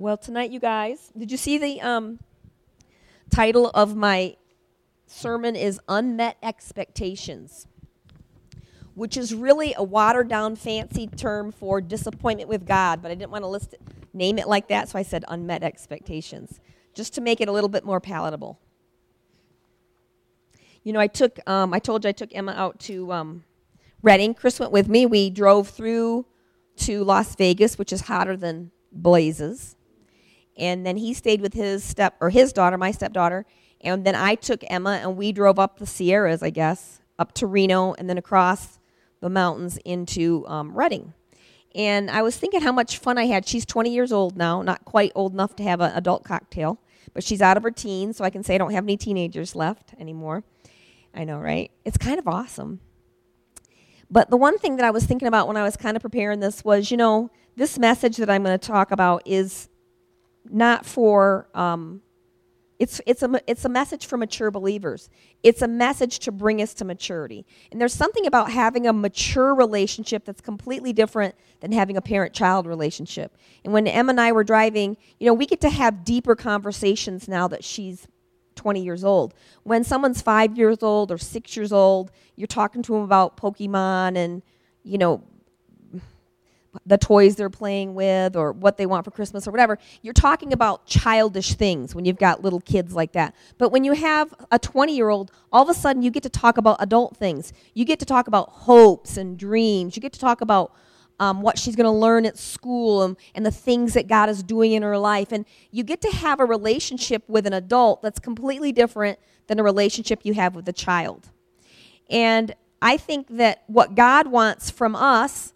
Well, tonight, you guys, did you see the um, title of my sermon is Unmet Expectations, which is really a watered down fancy term for disappointment with God, but I didn't want to list it, name it like that, so I said unmet expectations, just to make it a little bit more palatable. You know, I took, um, I told you I took Emma out to um, Redding. Chris went with me. We drove through to Las Vegas, which is hotter than blazes and then he stayed with his step or his daughter, my stepdaughter, and then I took Emma and we drove up the Sierras, I guess, up to Reno and then across the mountains into um, Redding. And I was thinking how much fun I had. She's 20 years old now, not quite old enough to have an adult cocktail, but she's out of her teens, so I can say I don't have any teenagers left anymore. I know, right? It's kind of awesome. But the one thing that I was thinking about when I was kind of preparing this was, you know, this message that I'm going to talk about is not for um, it's, it's, a, it's a message for mature believers. It's a message to bring us to maturity. And there's something about having a mature relationship that's completely different than having a parent child relationship. And when Emma and I were driving, you know, we get to have deeper conversations now that she's 20 years old. When someone's five years old or six years old, you're talking to them about Pokemon and, you know, the toys they're playing with or what they want for Christmas or whatever. You're talking about childish things when you've got little kids like that. But when you have a 20 year old, all of a sudden you get to talk about adult things. You get to talk about hopes and dreams. You get to talk about um, what she's going to learn at school and, and the things that God is doing in her life. And you get to have a relationship with an adult that's completely different than a relationship you have with a child. And I think that what God wants from us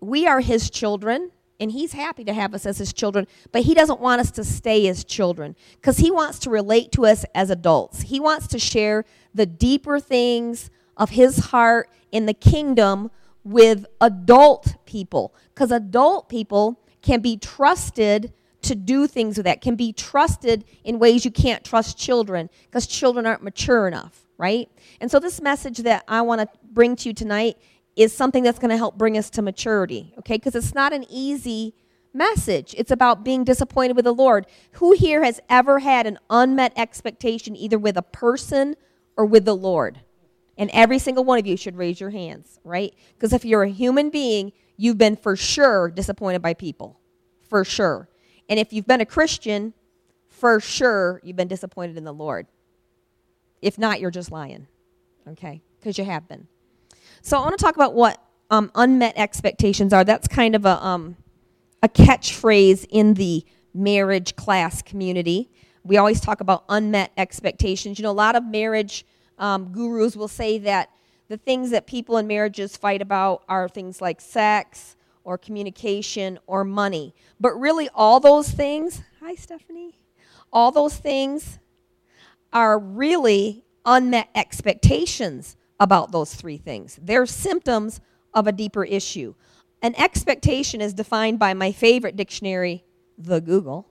we are his children and he's happy to have us as his children, but he doesn't want us to stay as children because he wants to relate to us as adults. He wants to share the deeper things of his heart in the kingdom with adult people because adult people can be trusted to do things with that, can be trusted in ways you can't trust children because children aren't mature enough, right? And so, this message that I want to bring to you tonight is something that's going to help bring us to maturity, okay? Because it's not an easy message. It's about being disappointed with the Lord. Who here has ever had an unmet expectation either with a person or with the Lord? And every single one of you should raise your hands, right? Because if you're a human being, you've been for sure disappointed by people. For sure. And if you've been a Christian, for sure you've been disappointed in the Lord. If not, you're just lying, okay? Because you have been. So I want to talk about what um, unmet expectations are. That's kind of a, um, a catchphrase in the marriage class community. We always talk about unmet expectations. You know, a lot of marriage um, gurus will say that the things that people in marriages fight about are things like sex or communication or money. But really, all those things, hi, Stephanie, all those things are really unmet expectations about those three things. They're symptoms of a deeper issue. An expectation is defined by my favorite dictionary, the Google,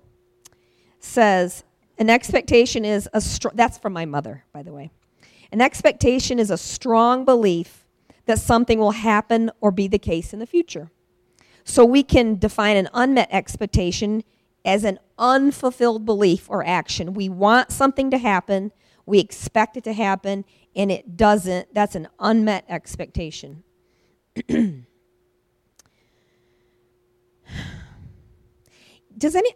says an expectation is a str- that's from my mother, by the way. An expectation is a strong belief that something will happen or be the case in the future. So we can define an unmet expectation as an unfulfilled belief or action. We want something to happen, we expect it to happen, and it doesn't, that's an unmet expectation. Does any,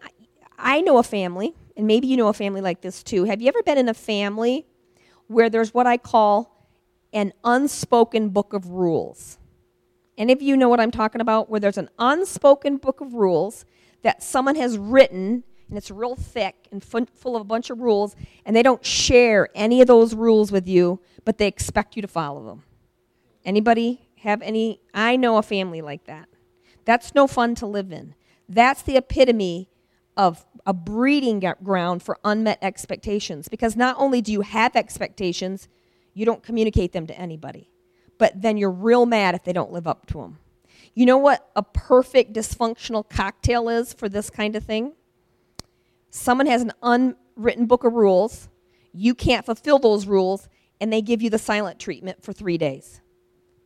I know a family, and maybe you know a family like this too. Have you ever been in a family where there's what I call an unspoken book of rules? Any of you know what I'm talking about? Where there's an unspoken book of rules that someone has written and it's real thick and full of a bunch of rules, and they don't share any of those rules with you, but they expect you to follow them. Anybody have any? I know a family like that. That's no fun to live in. That's the epitome of a breeding ground for unmet expectations because not only do you have expectations, you don't communicate them to anybody. But then you're real mad if they don't live up to them. You know what a perfect dysfunctional cocktail is for this kind of thing? someone has an unwritten book of rules, you can't fulfill those rules, and they give you the silent treatment for three days.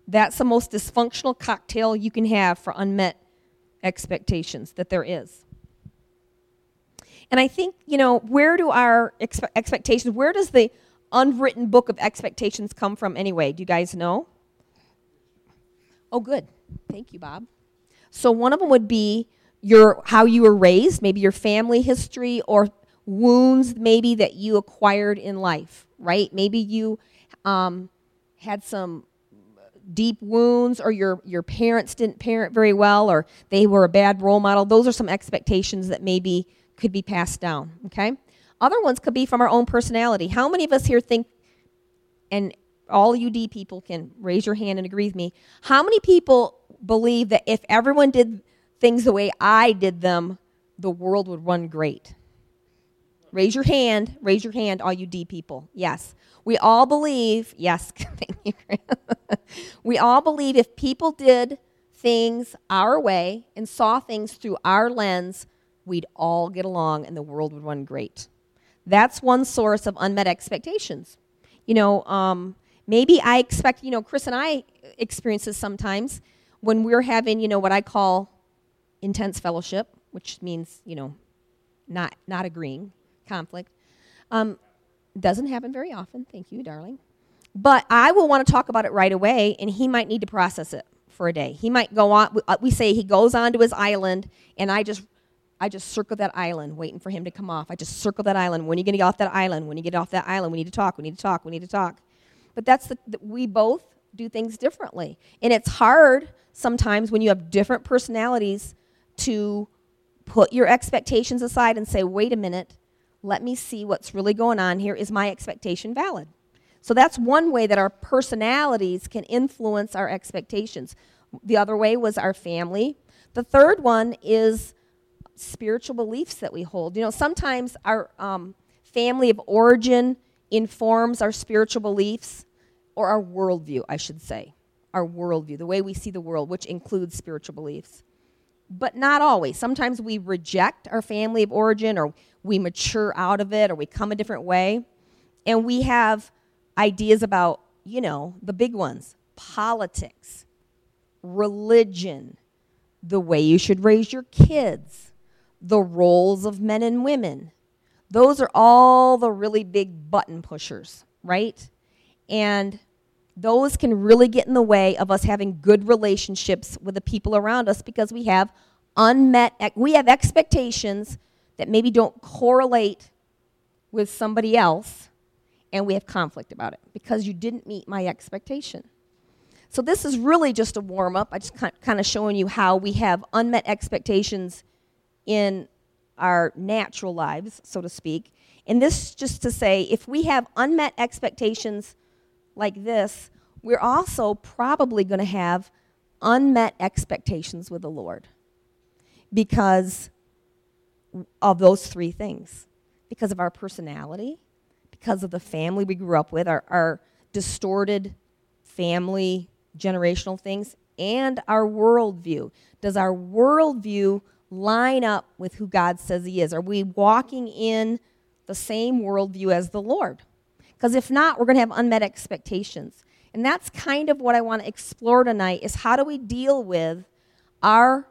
That's the most dysfunctional cocktail you can have for unmet expectations that there is. And I think, you know, where do our expe- expectations, where does the unwritten book of expectations come from anyway? Do you guys know? Oh, good. Thank you, Bob. So one of them would be your how you were raised, maybe your family history or wounds maybe that you acquired in life, right? Maybe you um, had some deep wounds or your, your parents didn't parent very well or they were a bad role model. Those are some expectations that maybe could be passed down, okay? Other ones could be from our own personality. How many of us here think, and all UD people can raise your hand and agree with me, how many people believe that if everyone did things the way I did them, the world would run great? Raise your hand. Raise your hand, all you D people. Yes. We all believe, yes, we all believe if people did things our way and saw things through our lens, we'd all get along and the world would run great. That's one source of unmet expectations. You know, um, maybe I expect, you know, Chris and I experience this sometimes when we're having, you know, what I call intense fellowship, which means, you know, not, not agreeing, conflict. Um, doesn't happen very often. Thank you, darling. But I will want to talk about it right away, and he might need to process it for a day. He might go on. Uh, we say he goes on to his island, and I just, I just circle that island, waiting for him to come off. I just circle that island. When are you going to get off that island? When you get off that island, we need to talk. We need to talk. We need to talk. But that's the, the we both do things differently, and it's hard sometimes when you have different personalities to put your expectations aside and say, wait a minute let me see what's really going on here. Is my expectation valid? So that's one way that our personalities can influence our expectations. The other way was our family. The third one is spiritual beliefs that we hold. You know, sometimes our um, family of origin informs our spiritual beliefs or our worldview, I should say. Our worldview, the way we see the world, which includes spiritual beliefs. But not always. Sometimes we reject our family of origin or we mature out of it or we come a different way. And we have ideas about, you know, the big ones politics, religion, the way you should raise your kids, the roles of men and women. Those are all the really big button pushers, right? And those can really get in the way of us having good relationships with the people around us because we have unmet we have expectations that maybe don't correlate with somebody else, and we have conflict about it because you didn't meet my expectation. So, this is really just a warm up. I just kind of showing you how we have unmet expectations in our natural lives, so to speak. And this just to say if we have unmet expectations like this, we're also probably going to have unmet expectations with the Lord because of those three things because of our personality, because of the family we grew up with, our, our distorted family generational things, and our worldview. Does our worldview line up with who God says He is? Are we walking in the same worldview as the Lord? Because if not, we're going to have unmet expectations. And that's kind of what I want to explore tonight is how do we deal with our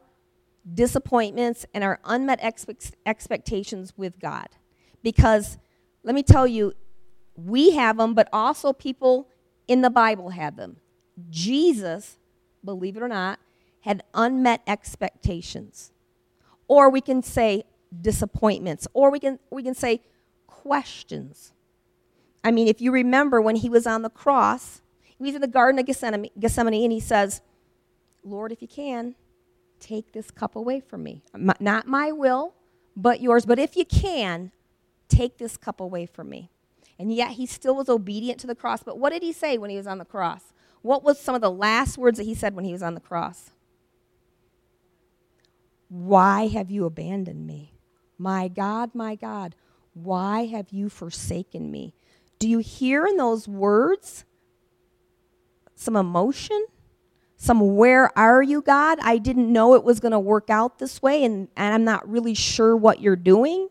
disappointments, and our unmet expe- expectations with God. Because let me tell you, we have them, but also people in the Bible had them. Jesus, believe it or not, had unmet expectations. Or we can say disappointments, or we can, we can say questions. I mean, if you remember when he was on the cross, he was in the Garden of Gethsemane, Gethsemane and he says, Lord, if you can, take this cup away from me. Not my will, but yours. But if you can, take this cup away from me. And yet he still was obedient to the cross. But what did he say when he was on the cross? What was some of the last words that he said when he was on the cross? Why have you abandoned me? My God, my God, why have you forsaken me? Do you hear in those words some emotion? some where are you god? I didn't know it was going to work out this way and, and i'm not really sure what you're doing.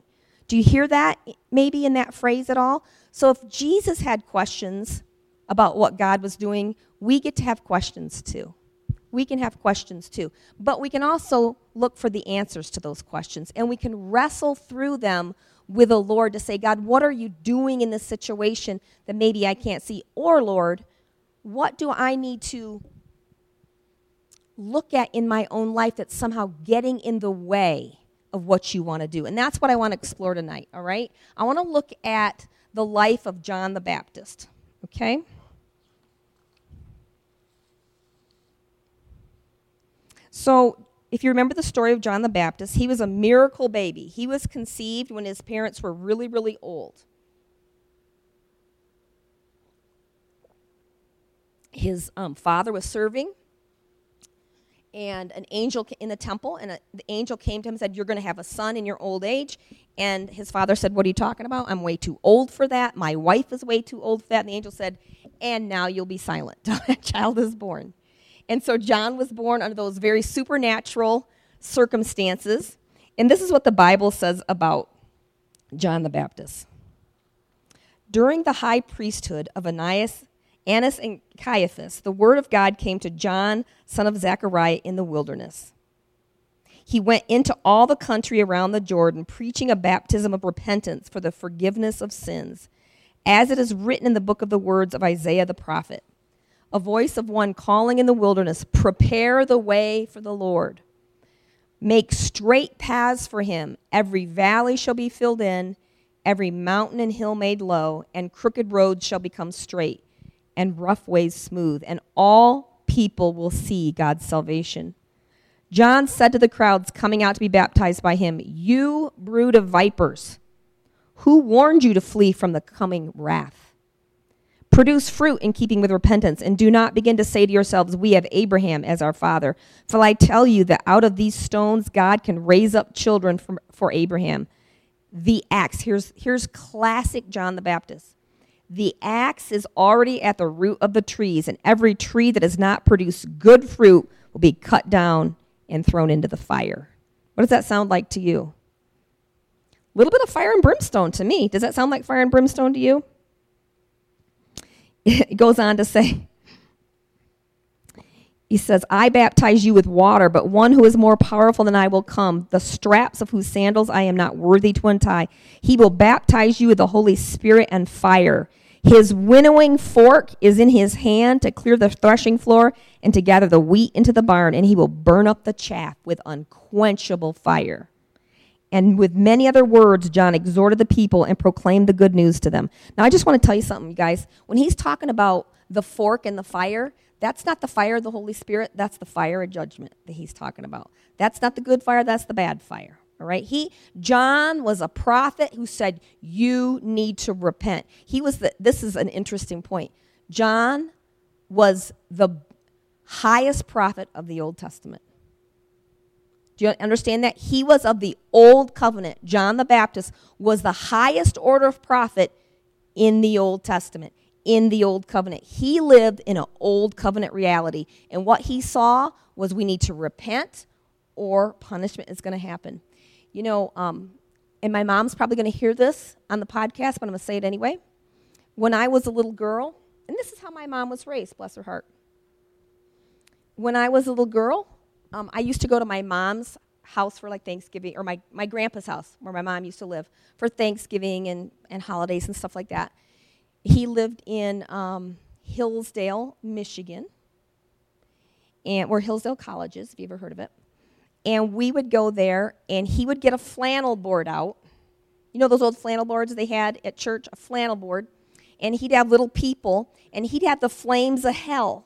Do you hear that maybe in that phrase at all? So if jesus had questions about what god was doing we get to have questions too We can have questions too. But we can also look for the answers to those questions and we can wrestle through them with the Lord to say, God, what are you doing in this situation that maybe I can't see? Or, Lord, what do I need to look at in my own life that's somehow getting in the way of what you want to do? And that's what I want to explore tonight, all right? I want to look at the life of John the Baptist, okay? So, if you remember the story of John the Baptist, he was a miracle baby. He was conceived when his parents were really, really old. His um, father was serving, and an angel in the temple, and a, the angel came to him and said, You're going to have a son in your old age. And his father said, What are you talking about? I'm way too old for that. My wife is way too old for that. And the angel said, And now you'll be silent. that child is born. And so John was born under those very supernatural circumstances. And this is what the Bible says about John the Baptist. During the high priesthood of Ananias, Annas and Caiaphas, the word of God came to John, son of Zechariah, in the wilderness. He went into all the country around the Jordan, preaching a baptism of repentance for the forgiveness of sins, as it is written in the book of the words of Isaiah the prophet a voice of one calling in the wilderness, Prepare the way for the Lord. Make straight paths for him. Every valley shall be filled in, every mountain and hill made low, and crooked roads shall become straight, and rough ways smooth, and all people will see God's salvation. John said to the crowds coming out to be baptized by him, You brood of vipers, who warned you to flee from the coming wrath? Produce fruit in keeping with repentance, and do not begin to say to yourselves, We have Abraham as our father. For I tell you that out of these stones God can raise up children for, for Abraham. The axe, here's, here's classic John the Baptist. The axe is already at the root of the trees, and every tree that does not produce good fruit will be cut down and thrown into the fire. What does that sound like to you? A little bit of fire and brimstone to me. Does that sound like fire and brimstone to you? it goes on to say, he says, I baptize you with water, but one who is more powerful than I will come, the straps of whose sandals I am not worthy to untie. He will baptize you with the Holy Spirit and fire. His winnowing fork is in his hand to clear the threshing floor and to gather the wheat into the barn, and he will burn up the chaff with unquenchable fire. And with many other words, John exhorted the people and proclaimed the good news to them. Now, I just want to tell you something, you guys. When he's talking about the fork and the fire, that's not the fire of the Holy Spirit. That's the fire of judgment that he's talking about. That's not the good fire, that's the bad fire. All right. He John was a prophet who said, You need to repent. He was the this is an interesting point. John was the highest prophet of the Old Testament. Do you understand that? He was of the old covenant. John the Baptist was the highest order of prophet in the Old Testament, in the old covenant. He lived in an old covenant reality. And what he saw was we need to repent or punishment is going to happen. You know, um, and my mom's probably going to hear this on the podcast, but I'm going to say it anyway. When I was a little girl, and this is how my mom was raised, bless her heart. When I was a little girl, um, I used to go to my mom's house for like Thanksgiving, or my, my grandpa's house where my mom used to live for Thanksgiving and, and holidays and stuff like that. He lived in um, Hillsdale, Michigan, and where Hillsdale College is, if you ever heard of it. And we would go there, and he would get a flannel board out. You know those old flannel boards they had at church? A flannel board. And he'd have little people, and he'd have the flames of hell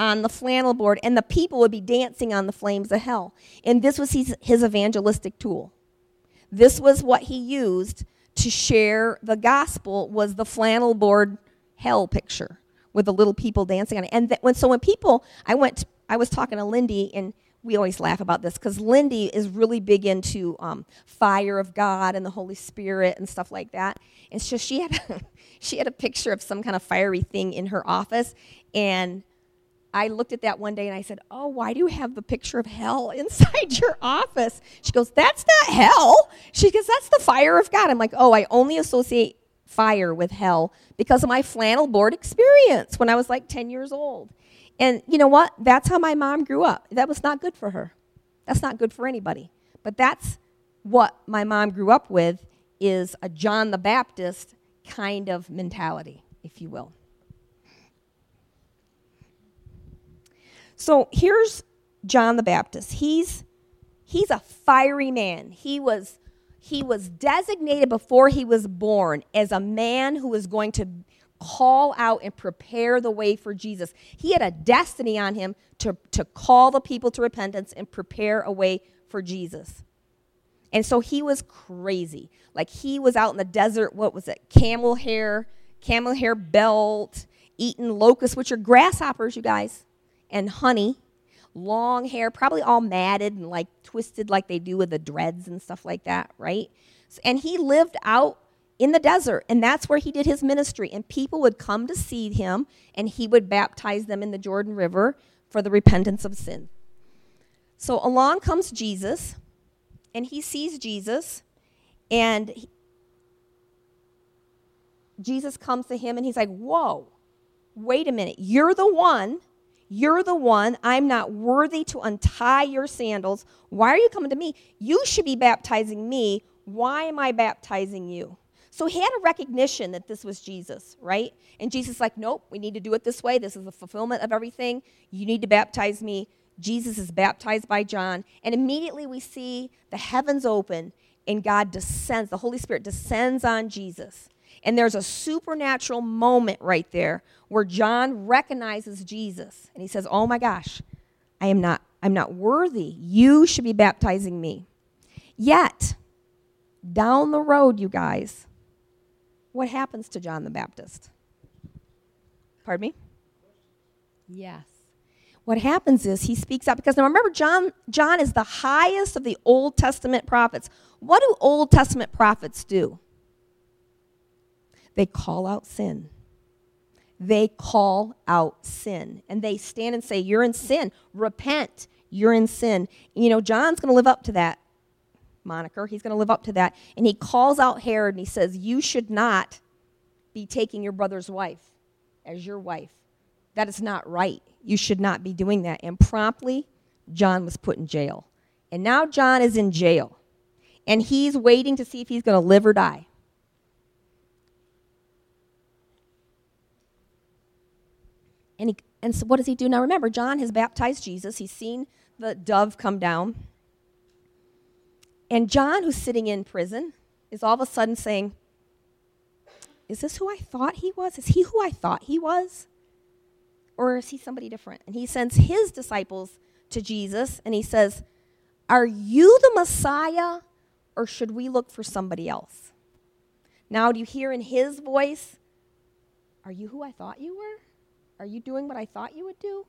on the flannel board, and the people would be dancing on the flames of hell. And this was his, his evangelistic tool. This was what he used to share the gospel was the flannel board hell picture with the little people dancing on it. And when, so when people, I went, I was talking to Lindy, and we always laugh about this because Lindy is really big into um, fire of God and the Holy Spirit and stuff like that. And so she had, she had a picture of some kind of fiery thing in her office, and I looked at that one day and I said, Oh, why do you have the picture of hell inside your office? She goes, That's not hell. She goes, That's the fire of God. I'm like, Oh, I only associate fire with hell because of my flannel board experience when I was like 10 years old. And you know what? That's how my mom grew up. That was not good for her. That's not good for anybody. But that's what my mom grew up with is a John the Baptist kind of mentality, if you will. So here's John the Baptist. He's he's a fiery man. He was he was designated before he was born as a man who was going to call out and prepare the way for Jesus. He had a destiny on him to, to call the people to repentance and prepare a way for Jesus. And so he was crazy. Like he was out in the desert, what was it? Camel hair, camel hair belt, eating locusts, which are grasshoppers, you guys, and honey, long hair, probably all matted and like twisted like they do with the dreads and stuff like that, right? And he lived out in the desert, and that's where he did his ministry. And people would come to see him, and he would baptize them in the Jordan River for the repentance of sin. So along comes Jesus, and he sees Jesus, and he, Jesus comes to him, and he's like, Whoa, wait a minute. You're the one you're the one. I'm not worthy to untie your sandals. Why are you coming to me? You should be baptizing me. Why am I baptizing you? So he had a recognition that this was Jesus, right? And Jesus like, nope, we need to do it this way. This is the fulfillment of everything. You need to baptize me. Jesus is baptized by John. And immediately we see the heavens open and God descends, the Holy Spirit descends on Jesus. And there's a supernatural moment right there where John recognizes Jesus and he says, "Oh my gosh, I am not I'm not worthy. You should be baptizing me." Yet, down the road, you guys, what happens to John the Baptist? Pardon me? Yes. What happens is he speaks up because now remember John John is the highest of the Old Testament prophets. What do Old Testament prophets do? They call out sin. They call out sin. And they stand and say, You're in sin. Repent. You're in sin. You know, John's going to live up to that moniker. He's going to live up to that. And he calls out Herod and he says, You should not be taking your brother's wife as your wife. That is not right. You should not be doing that. And promptly, John was put in jail. And now John is in jail. And he's waiting to see if he's going to live or die. And, he, and so what does he do? Now remember, John has baptized Jesus. He's seen the dove come down. And John, who's sitting in prison, is all of a sudden saying, Is this who I thought he was? Is he who I thought he was? Or is he somebody different? And he sends his disciples to Jesus and he says, Are you the Messiah or should we look for somebody else? Now, do you hear in his voice, Are you who I thought you were? Are you doing what I thought you would do?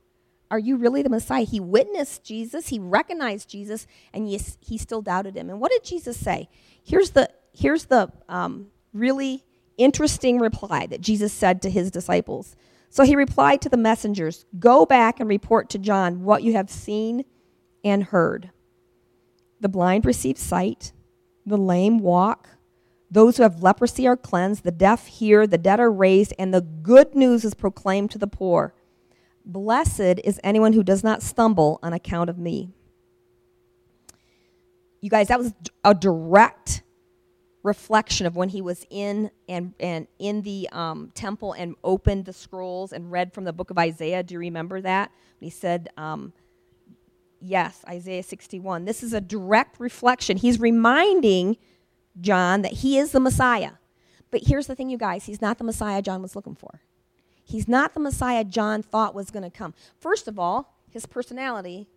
Are you really the Messiah? He witnessed Jesus, he recognized Jesus, and yes, he still doubted him. And what did Jesus say? Here's the, here's the um, really interesting reply that Jesus said to his disciples. So he replied to the messengers Go back and report to John what you have seen and heard. The blind receive sight, the lame walk those who have leprosy are cleansed, the deaf hear, the dead are raised, and the good news is proclaimed to the poor. Blessed is anyone who does not stumble on account of me. You guys, that was a direct reflection of when he was in and, and in the um, temple and opened the scrolls and read from the book of Isaiah. Do you remember that? He said, um, yes, Isaiah 61. This is a direct reflection. He's reminding John that he is the Messiah. But here's the thing, you guys he's not the Messiah John was looking for. He's not the Messiah John thought was going to come. First of all, his personality.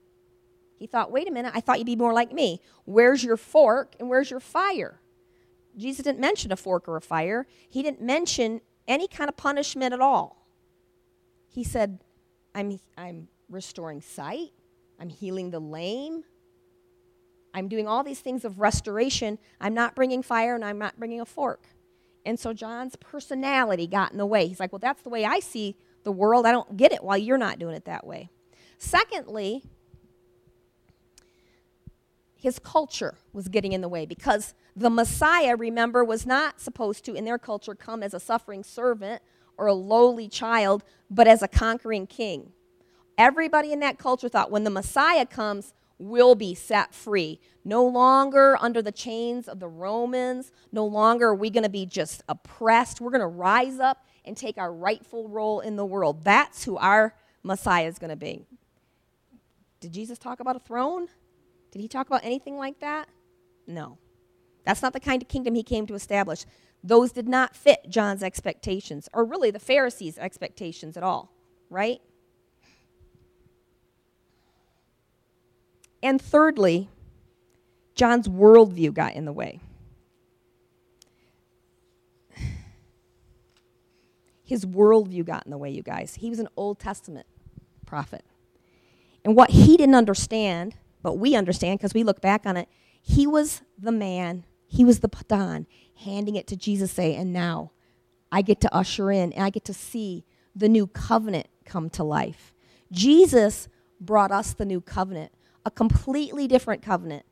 He thought, wait a minute, I thought you'd be more like me. Where's your fork and where's your fire? Jesus didn't mention a fork or a fire, he didn't mention any kind of punishment at all. He said, I'm, I'm restoring sight, I'm healing the lame, I'm doing all these things of restoration. I'm not bringing fire and I'm not bringing a fork. And so John's personality got in the way. He's like, Well, that's the way I see the world. I don't get it while you're not doing it that way. Secondly, his culture was getting in the way because the Messiah, remember, was not supposed to, in their culture, come as a suffering servant or a lowly child, but as a conquering king. Everybody in that culture thought when the Messiah comes, we'll be set free. No longer under the chains of the Romans. No longer are we going to be just oppressed. We're going to rise up and take our rightful role in the world. That's who our Messiah is going to be. Did Jesus talk about a throne? Did he talk about anything like that? No. That's not the kind of kingdom he came to establish. Those did not fit John's expectations, or really the Pharisees' expectations at all, right? And thirdly, John's worldview got in the way. His worldview got in the way, you guys. He was an Old Testament prophet. And what he didn't understand, but we understand because we look back on it, he was the man, he was the patan, handing it to Jesus, say, and now I get to usher in and I get to see the new covenant come to life. Jesus brought us the new covenant, a completely different covenant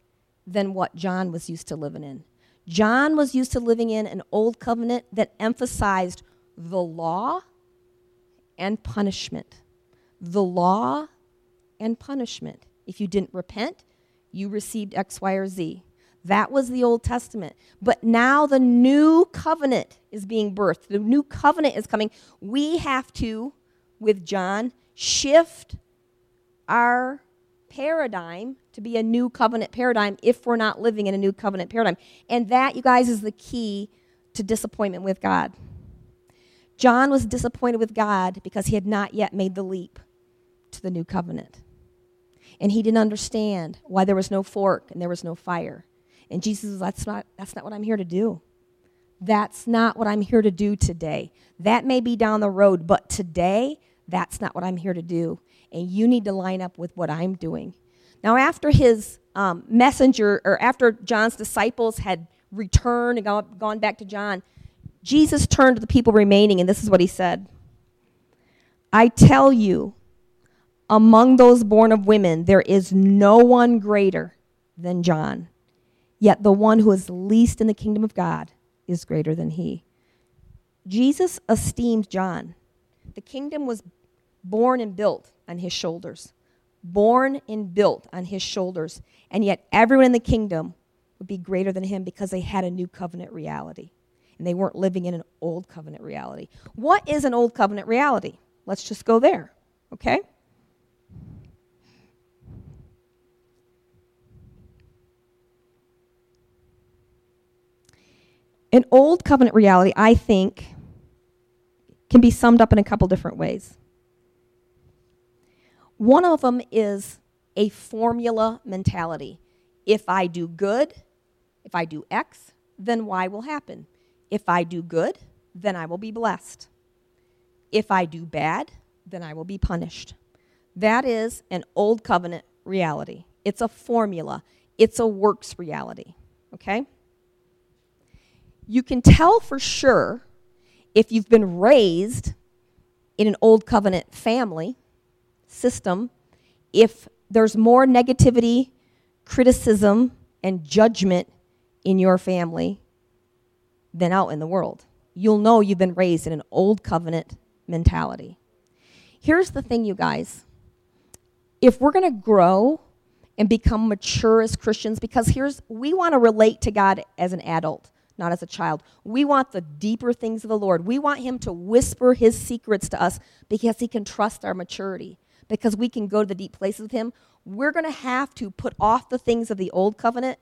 than what John was used to living in. John was used to living in an old covenant that emphasized the law and punishment. The law and punishment. If you didn't repent, you received X, Y, or Z. That was the Old Testament. But now the new covenant is being birthed. The new covenant is coming. We have to, with John, shift our paradigm to be a new covenant paradigm if we're not living in a new covenant paradigm. And that, you guys, is the key to disappointment with God. John was disappointed with God because he had not yet made the leap to the new covenant. And he didn't understand why there was no fork and there was no fire. And Jesus says, that's not, that's not what I'm here to do. That's not what I'm here to do today. That may be down the road, but today, that's not what I'm here to do. And you need to line up with what I'm doing. Now, after his um, messenger, or after John's disciples had returned and gone, gone back to John, Jesus turned to the people remaining, and this is what he said I tell you, among those born of women, there is no one greater than John. Yet the one who is least in the kingdom of God is greater than he. Jesus esteemed John. The kingdom was born and built on his shoulders. Born and built on his shoulders. And yet everyone in the kingdom would be greater than him because they had a new covenant reality. And they weren't living in an old covenant reality. What is an old covenant reality? Let's just go there, okay? An old covenant reality, I think, can be summed up in a couple different ways. One of them is a formula mentality. If I do good, if I do X, then Y will happen. If I do good, then I will be blessed. If I do bad, then I will be punished. That is an old covenant reality. It's a formula, it's a works reality. Okay? You can tell for sure if you've been raised in an old covenant family system, if there's more negativity, criticism, and judgment in your family than out in the world. You'll know you've been raised in an old covenant mentality. Here's the thing, you guys. If we're going to grow and become mature as Christians, because here's, we want to relate to God as an adult not as a child. We want the deeper things of the Lord. We want Him to whisper His secrets to us because He can trust our maturity, because we can go to the deep places with Him. We're going to have to put off the things of the old covenant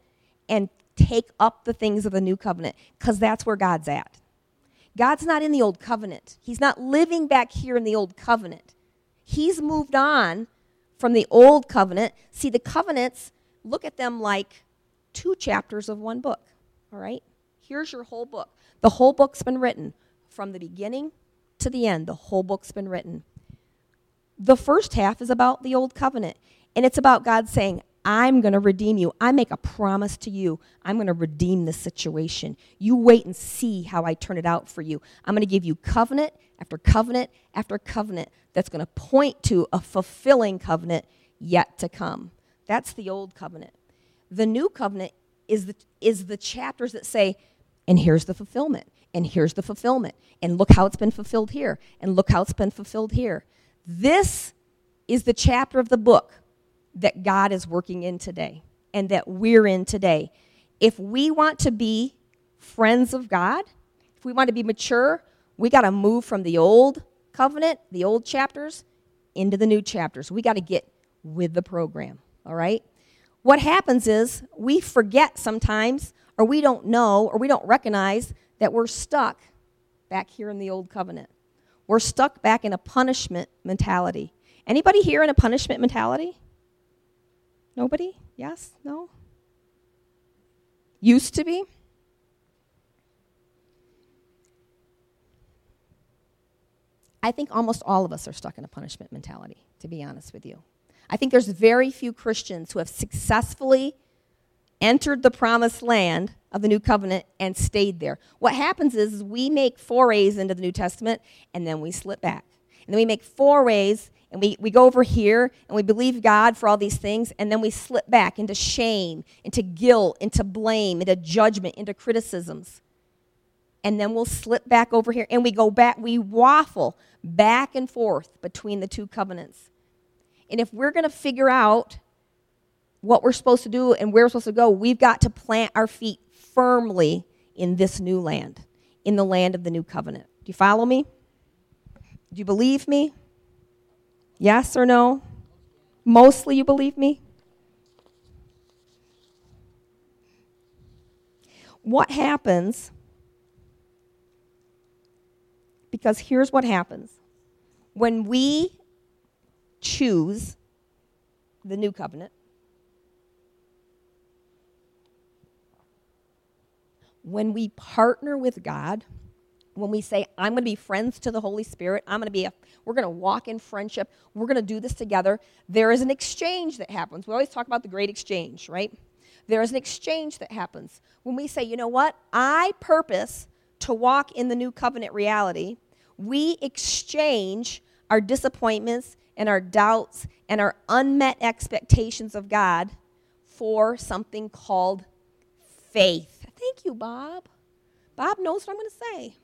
and take up the things of the new covenant because that's where God's at. God's not in the old covenant, He's not living back here in the old covenant. He's moved on from the old covenant. See, the covenants, look at them like two chapters of one book, all right? Here's your whole book. The whole book's been written from the beginning to the end. The whole book's been written. The first half is about the old covenant, and it's about God saying, I'm going to redeem you. I make a promise to you. I'm going to redeem this situation. You wait and see how I turn it out for you. I'm going to give you covenant after covenant after covenant that's going to point to a fulfilling covenant yet to come. That's the old covenant. The new covenant is the, is the chapters that say, and here's the fulfillment. And here's the fulfillment. And look how it's been fulfilled here. And look how it's been fulfilled here. This is the chapter of the book that God is working in today and that we're in today. If we want to be friends of God, if we want to be mature, we got to move from the old covenant, the old chapters, into the new chapters. We got to get with the program, all right? What happens is we forget sometimes, or we don't know, or we don't recognize that we're stuck back here in the old covenant. We're stuck back in a punishment mentality. Anybody here in a punishment mentality? Nobody? Yes? No? Used to be? I think almost all of us are stuck in a punishment mentality, to be honest with you. I think there's very few Christians who have successfully entered the promised land of the new covenant and stayed there. What happens is we make forays into the New Testament and then we slip back. And then we make forays and we, we go over here and we believe God for all these things and then we slip back into shame, into guilt, into blame, into judgment, into criticisms. And then we'll slip back over here and we go back, we waffle back and forth between the two covenants. And if we're going to figure out what we're supposed to do and where we're supposed to go, we've got to plant our feet firmly in this new land, in the land of the new covenant. Do you follow me? Do you believe me? Yes or no? Mostly you believe me? What happens? Because here's what happens when we choose the new covenant, when we partner with God, when we say, I'm going to be friends to the Holy Spirit, I'm going to be a, we're going to walk in friendship, we're going to do this together, there is an exchange that happens. We always talk about the great exchange, right? There is an exchange that happens. When we say, you know what, I purpose to walk in the new covenant reality, we exchange our disappointments and our doubts and our unmet expectations of God for something called faith. Thank you, Bob. Bob knows what I'm going to say.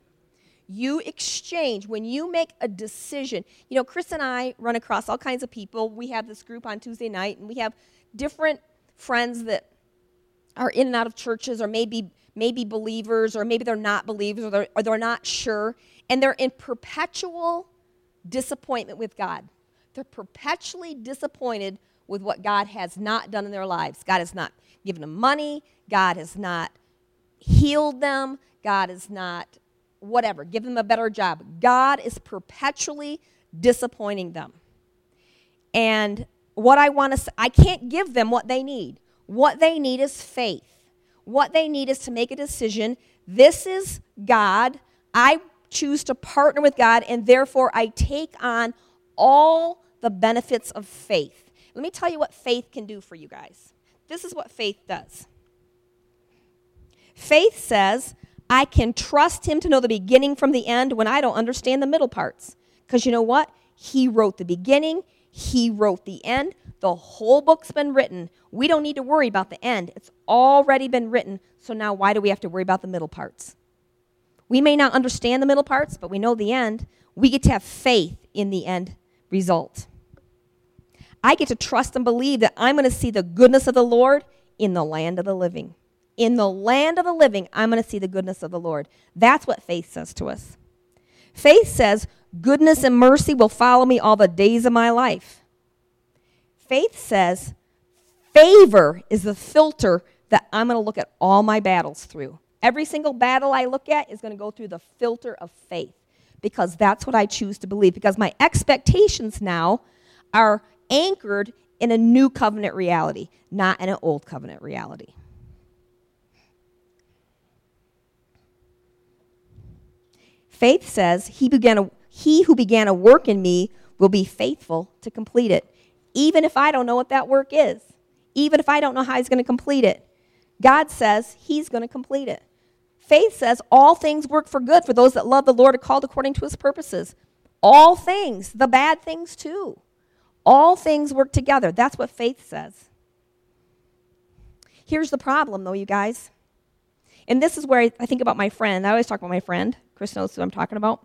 You exchange when you make a decision. You know, Chris and I run across all kinds of people. We have this group on Tuesday night, and we have different friends that are in and out of churches, or maybe maybe believers, or maybe they're not believers, or they're, or they're not sure, and they're in perpetual disappointment with God. They're perpetually disappointed with what God has not done in their lives. God has not given them money. God has not healed them. God is not whatever, give them a better job. God is perpetually disappointing them. And what I want to I can't give them what they need. What they need is faith. What they need is to make a decision. This is God. I choose to partner with God, and therefore I take on all the benefits of faith. Let me tell you what faith can do for you guys. This is what faith does. Faith says, I can trust him to know the beginning from the end when I don't understand the middle parts. Because you know what? He wrote the beginning, he wrote the end. The whole book's been written. We don't need to worry about the end. It's already been written. So now why do we have to worry about the middle parts? We may not understand the middle parts, but we know the end. We get to have faith in the end result. I get to trust and believe that I'm going to see the goodness of the Lord in the land of the living in the land of the living, I'm going to see the goodness of the Lord. That's what faith says to us. Faith says, goodness and mercy will follow me all the days of my life. Faith says, favor is the filter that I'm going to look at all my battles through. Every single battle I look at is going to go through the filter of faith because that's what I choose to believe. Because my expectations now are anchored in a new covenant reality, not in an old covenant reality. Faith says, he, began a, he who began a work in me will be faithful to complete it, even if I don't know what that work is, even if I don't know how he's going to complete it. God says he's going to complete it. Faith says all things work for good for those that love the Lord are called according to his purposes. All things, the bad things too. All things work together. That's what faith says. Here's the problem, though, you guys. And this is where I, I think about my friend. I always talk about my friend. Chris knows who I'm talking about.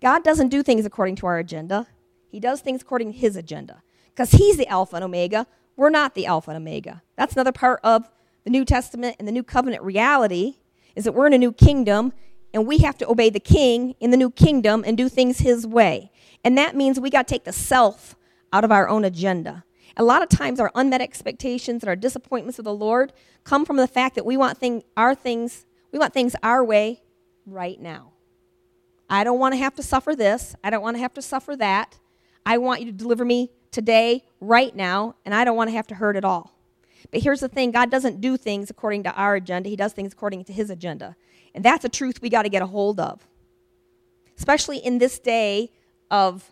God doesn't do things according to our agenda. He does things according to his agenda because he's the Alpha and Omega. We're not the Alpha and Omega. That's another part of the New Testament and the New Covenant reality is that we're in a new kingdom and we have to obey the king in the new kingdom and do things his way. And that means we got to take the self out of our own agenda. A lot of times our unmet expectations and our disappointments with the Lord come from the fact that we want thing, our things, we want things our way right now. I don't want to have to suffer this. I don't want to have to suffer that. I want you to deliver me today, right now, and I don't want to have to hurt at all. But here's the thing God doesn't do things according to our agenda, He does things according to His agenda. And that's a truth we got to get a hold of. Especially in this day of,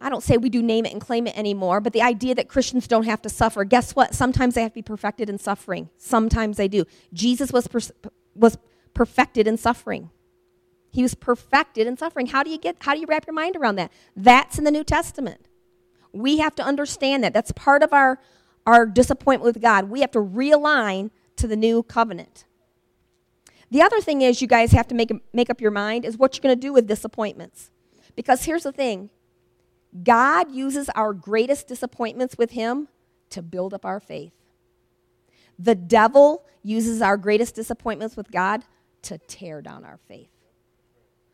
I don't say we do name it and claim it anymore, but the idea that Christians don't have to suffer. Guess what? Sometimes they have to be perfected in suffering. Sometimes they do. Jesus was, per- was perfected in suffering. He was perfected in suffering. How do you get how do you wrap your mind around that? That's in the New Testament. We have to understand that. That's part of our our disappointment with God. We have to realign to the new covenant. The other thing is you guys have to make make up your mind is what you're going to do with disappointments. Because here's the thing. God uses our greatest disappointments with him to build up our faith. The devil uses our greatest disappointments with God to tear down our faith.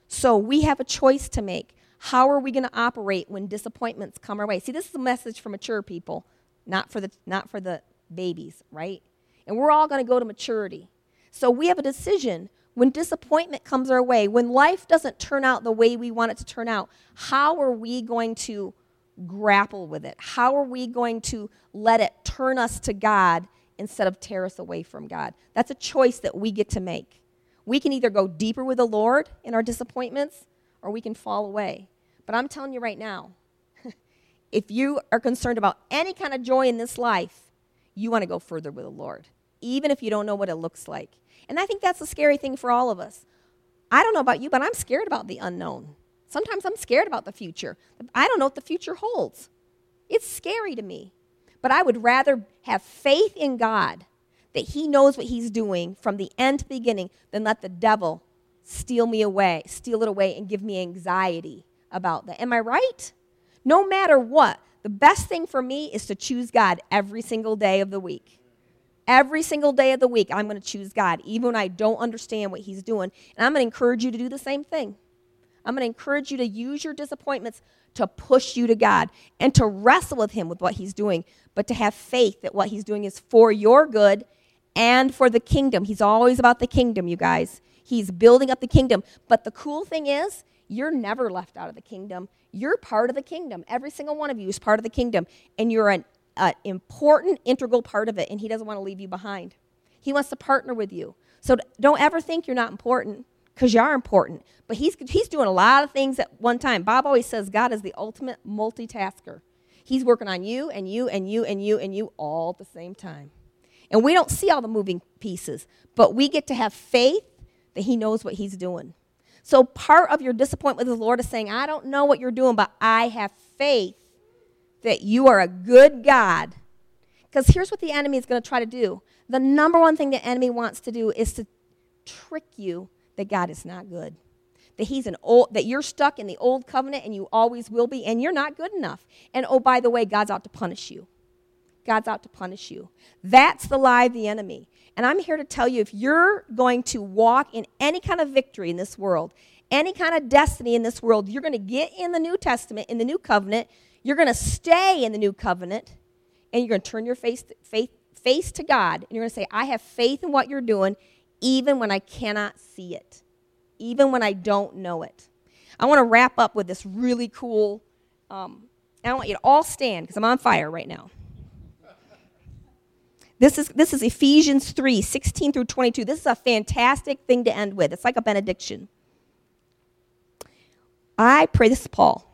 So we have a choice to make. How are we going to operate when disappointments come our way? See, this is a message for mature people, not for the, not for the babies, right? And we're all going to go to maturity. So we have a decision when disappointment comes our way, when life doesn't turn out the way we want it to turn out, how are we going to grapple with it? How are we going to let it turn us to God instead of tear us away from God? That's a choice that we get to make. We can either go deeper with the Lord in our disappointments or we can fall away. But I'm telling you right now, if you are concerned about any kind of joy in this life, you want to go further with the Lord, even if you don't know what it looks like. And I think that's a scary thing for all of us. I don't know about you, but I'm scared about the unknown. Sometimes I'm scared about the future. I don't know what the future holds. It's scary to me. But I would rather have faith in God that he knows what he's doing from the end to the beginning, than let the devil steal me away, steal it away, and give me anxiety about that. Am I right? No matter what, the best thing for me is to choose God every single day of the week. Every single day of the week, I'm going to choose God, even when I don't understand what He's doing. And I'm going to encourage you to do the same thing. I'm going to encourage you to use your disappointments to push you to God and to wrestle with Him with what He's doing, but to have faith that what He's doing is for your good and for the kingdom. He's always about the kingdom, you guys. He's building up the kingdom. But the cool thing is, you're never left out of the kingdom. You're part of the kingdom. Every single one of you is part of the kingdom, and you're an important, integral part of it, and He doesn't want to leave you behind. He wants to partner with you. So don't ever think you're not important because you are important. But he's, he's doing a lot of things at one time. Bob always says God is the ultimate multitasker. He's working on you and you and you and you and you all at the same time. And we don't see all the moving pieces, but we get to have faith that He knows what He's doing. So part of your disappointment with the Lord is saying, I don't know what you're doing, but I have faith that you are a good God. Because here's what the enemy is going to try to do the number one thing the enemy wants to do is to trick you that God is not good. That he's an old that you're stuck in the old covenant and you always will be, and you're not good enough. And oh, by the way, God's out to punish you. God's out to punish you. That's the lie of the enemy. And I'm here to tell you if you're going to walk in any kind of victory in this world, any kind of destiny in this world, you're going to get in the New Testament, in the New Covenant, you're going to stay in the New Covenant, and you're going to turn your face, face, face to God, and you're going to say, I have faith in what you're doing, even when I cannot see it, even when I don't know it. I want to wrap up with this really cool, um, I want you to all stand because I'm on fire right now. This is, this is Ephesians 3 16 through 22. This is a fantastic thing to end with. It's like a benediction. I pray, this is Paul.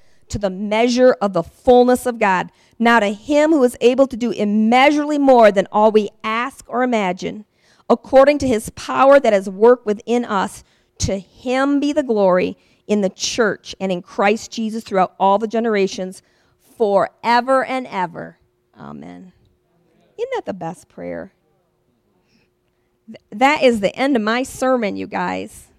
to the measure of the fullness of God. Now to him who is able to do immeasurably more than all we ask or imagine, according to his power that has worked within us, to him be the glory in the church and in Christ Jesus throughout all the generations, forever and ever. Amen. Isn't that the best prayer? That is the end of my sermon, you guys.